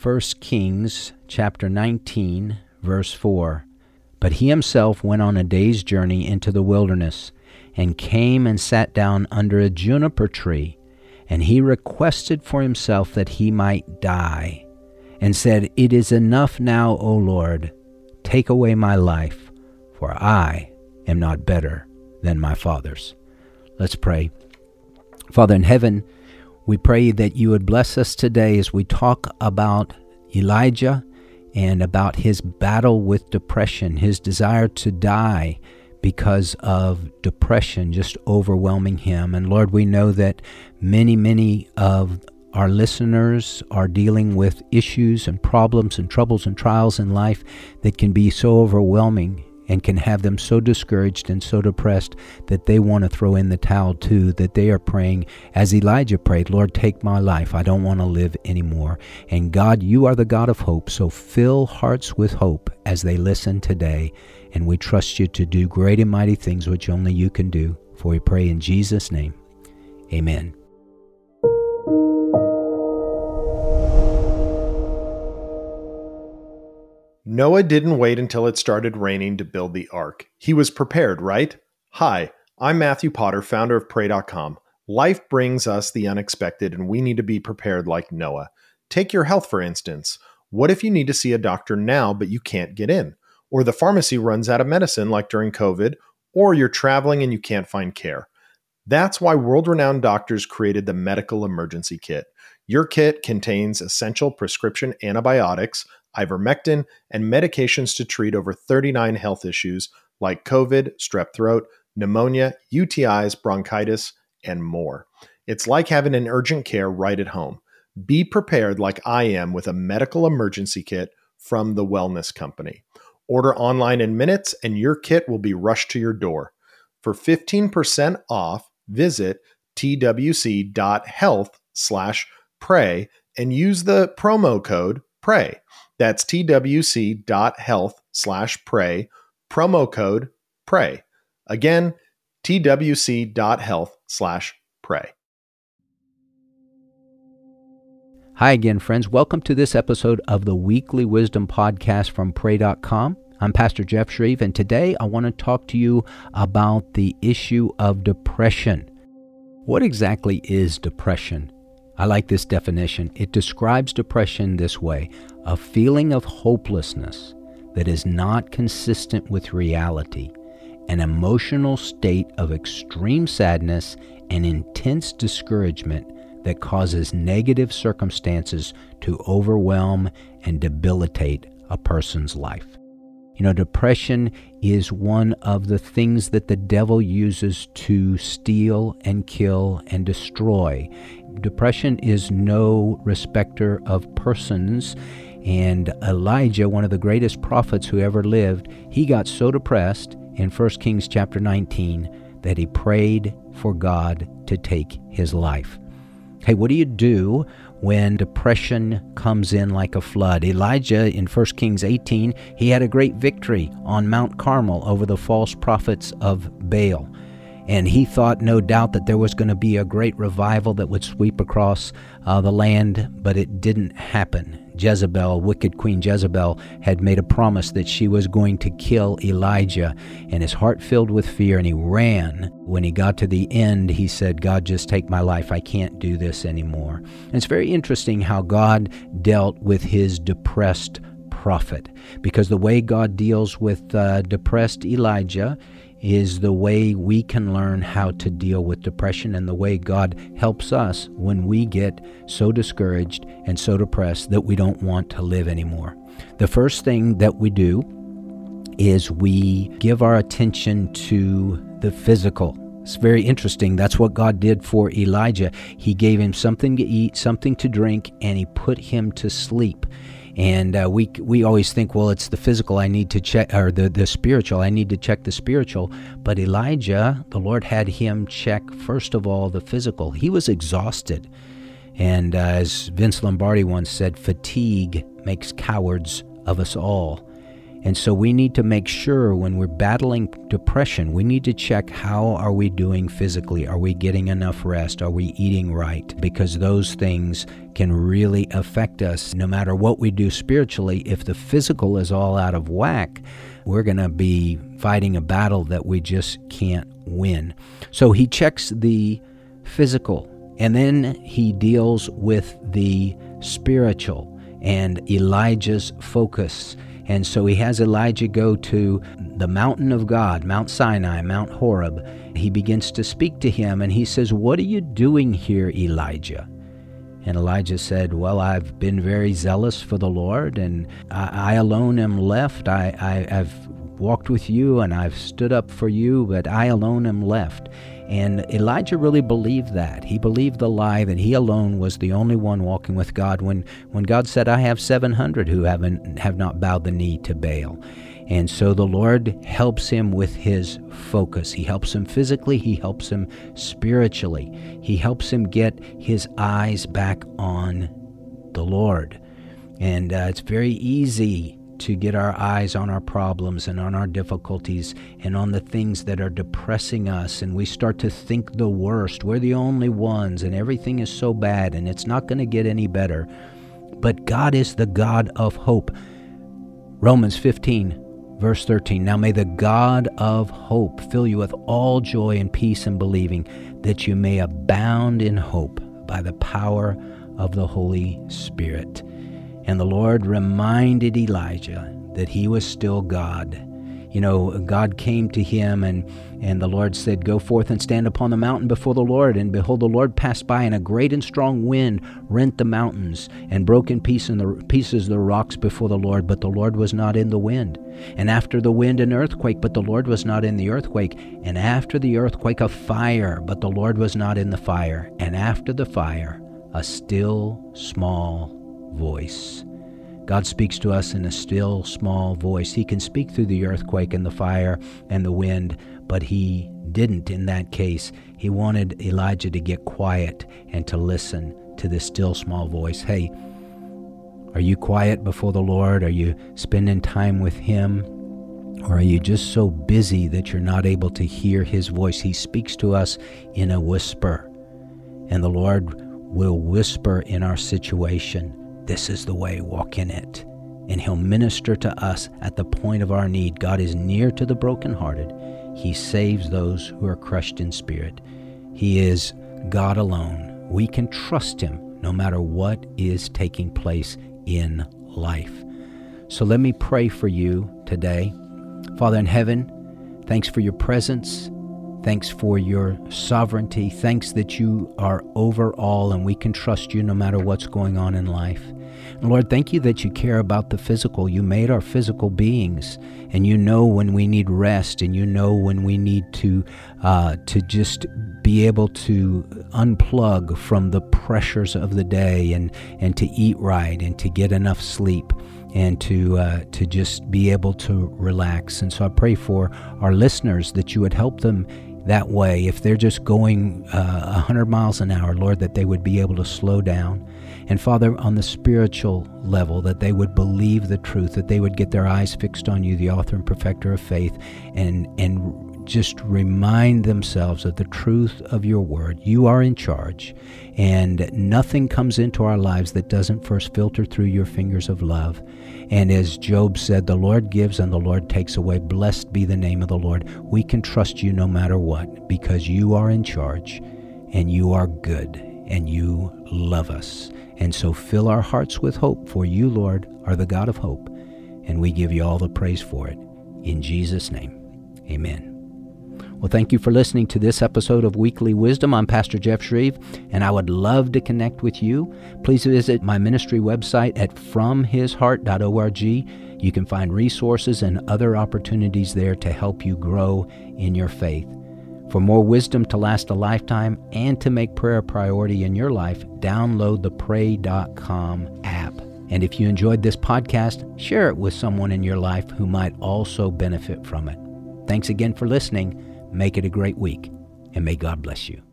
1 Kings chapter 19, verse 4. But he himself went on a day's journey into the wilderness, and came and sat down under a juniper tree, and he requested for himself that he might die, and said, It is enough now, O Lord, take away my life, for I am not better than my fathers. Let's pray. Father in heaven, we pray that you would bless us today as we talk about Elijah and about his battle with depression, his desire to die because of depression just overwhelming him. And Lord, we know that many, many of our listeners are dealing with issues and problems and troubles and trials in life that can be so overwhelming and can have them so discouraged and so depressed that they want to throw in the towel too, that they are praying, as Elijah prayed, Lord, take my life. I don't want to live anymore. And God, you are the God of hope, so fill hearts with hope as they listen today. And we trust you to do great and mighty things which only you can do. For we pray in Jesus' name. Amen. Noah didn't wait until it started raining to build the ark. He was prepared, right? Hi, I'm Matthew Potter, founder of Pray.com. Life brings us the unexpected, and we need to be prepared like Noah. Take your health, for instance. What if you need to see a doctor now, but you can't get in? Or the pharmacy runs out of medicine, like during COVID, or you're traveling and you can't find care? That's why world renowned doctors created the Medical Emergency Kit. Your kit contains essential prescription antibiotics ivermectin, and medications to treat over 39 health issues like COVID, strep throat, pneumonia, UTIs, bronchitis, and more. It's like having an urgent care right at home. Be prepared like I am with a medical emergency kit from the Wellness Company. Order online in minutes and your kit will be rushed to your door. For 15% off, visit twc.health slash pray and use the promo code PRAY. That's twc.health slash pray, promo code pray. Again, twc.health slash pray. Hi again, friends. Welcome to this episode of the Weekly Wisdom Podcast from Pray.com. I'm Pastor Jeff Schreve, and today I want to talk to you about the issue of depression. What exactly is depression? I like this definition. It describes depression this way a feeling of hopelessness that is not consistent with reality, an emotional state of extreme sadness and intense discouragement that causes negative circumstances to overwhelm and debilitate a person's life. You know, depression is one of the things that the devil uses to steal and kill and destroy. Depression is no respecter of persons. And Elijah, one of the greatest prophets who ever lived, he got so depressed in 1 Kings chapter 19 that he prayed for God to take his life. Hey, what do you do when depression comes in like a flood. Elijah in 1 Kings 18, he had a great victory on Mount Carmel over the false prophets of Baal. And he thought, no doubt, that there was going to be a great revival that would sweep across uh, the land, but it didn't happen. Jezebel, wicked Queen Jezebel, had made a promise that she was going to kill Elijah, and his heart filled with fear, and he ran. When he got to the end, he said, God, just take my life. I can't do this anymore. And it's very interesting how God dealt with his depressed prophet, because the way God deals with uh, depressed Elijah is the way we can learn how to deal with depression and the way God helps us when we get so discouraged and so depressed that we don't want to live anymore. The first thing that we do is we give our attention to the physical. It's very interesting. That's what God did for Elijah. He gave him something to eat, something to drink, and he put him to sleep. And uh, we we always think, well, it's the physical I need to check, or the the spiritual I need to check the spiritual. But Elijah, the Lord had him check first of all the physical. He was exhausted, and uh, as Vince Lombardi once said, fatigue makes cowards of us all. And so we need to make sure when we're battling depression, we need to check how are we doing physically? Are we getting enough rest? Are we eating right? Because those things can really affect us no matter what we do spiritually. If the physical is all out of whack, we're going to be fighting a battle that we just can't win. So he checks the physical and then he deals with the spiritual and Elijah's focus. And so he has Elijah go to the mountain of God, Mount Sinai, Mount Horeb. He begins to speak to him and he says, What are you doing here, Elijah? And Elijah said, Well, I've been very zealous for the Lord, and I, I alone am left. I, I, I've walked with you and I've stood up for you, but I alone am left. And Elijah really believed that. He believed the lie that he alone was the only one walking with God when, when God said, I have 700 who haven't, have not bowed the knee to Baal. And so the Lord helps him with his focus. He helps him physically, he helps him spiritually. He helps him get his eyes back on the Lord. And uh, it's very easy to get our eyes on our problems and on our difficulties and on the things that are depressing us, and we start to think the worst. We're the only ones, and everything is so bad, and it's not going to get any better. But God is the God of hope. Romans 15, verse 13. Now may the God of hope fill you with all joy and peace in believing, that you may abound in hope by the power of the Holy Spirit. And the Lord reminded Elijah that he was still God. You know, God came to him and, and the Lord said, Go forth and stand upon the mountain before the Lord. And behold, the Lord passed by, and a great and strong wind rent the mountains and broke in piece in the, pieces the rocks before the Lord. But the Lord was not in the wind. And after the wind, an earthquake, but the Lord was not in the earthquake. And after the earthquake, a fire, but the Lord was not in the fire. And after the fire, a still small voice. God speaks to us in a still, small voice. He can speak through the earthquake and the fire and the wind, but he didn't in that case. He wanted Elijah to get quiet and to listen to this still, small voice. Hey, are you quiet before the Lord? Are you spending time with Him? Or are you just so busy that you're not able to hear His voice? He speaks to us in a whisper, and the Lord will whisper in our situation this is the way, walk in it. And He'll minister to us at the point of our need. God is near to the brokenhearted. He saves those who are crushed in spirit. He is God alone. We can trust Him no matter what is taking place in life. So let me pray for you today. Father in heaven, thanks for your presence. Thanks for your sovereignty. Thanks that you are over all and we can trust you no matter what's going on in life. Lord, thank you that you care about the physical. You made our physical beings, and you know when we need rest, and you know when we need to uh, to just be able to unplug from the pressures of the day, and and to eat right, and to get enough sleep, and to uh, to just be able to relax. And so I pray for our listeners that you would help them that way. If they're just going uh, 100 miles an hour, Lord, that they would be able to slow down. And Father, on the spiritual level, that they would believe the truth, that they would get their eyes fixed on you, the author and perfecter of faith, and, and just remind themselves of the truth of your word. You are in charge, and nothing comes into our lives that doesn't first filter through your fingers of love. And as Job said, the Lord gives and the Lord takes away. Blessed be the name of the Lord. We can trust you no matter what because you are in charge and you are good and you love us. And so fill our hearts with hope, for you, Lord, are the God of hope, and we give you all the praise for it. In Jesus' name, amen. Well, thank you for listening to this episode of Weekly Wisdom. I'm Pastor Jeff Schreve, and I would love to connect with you. Please visit my ministry website at fromhisheart.org. You can find resources and other opportunities there to help you grow in your faith. For more wisdom to last a lifetime and to make prayer a priority in your life, download the pray.com app. And if you enjoyed this podcast, share it with someone in your life who might also benefit from it. Thanks again for listening. Make it a great week, and may God bless you.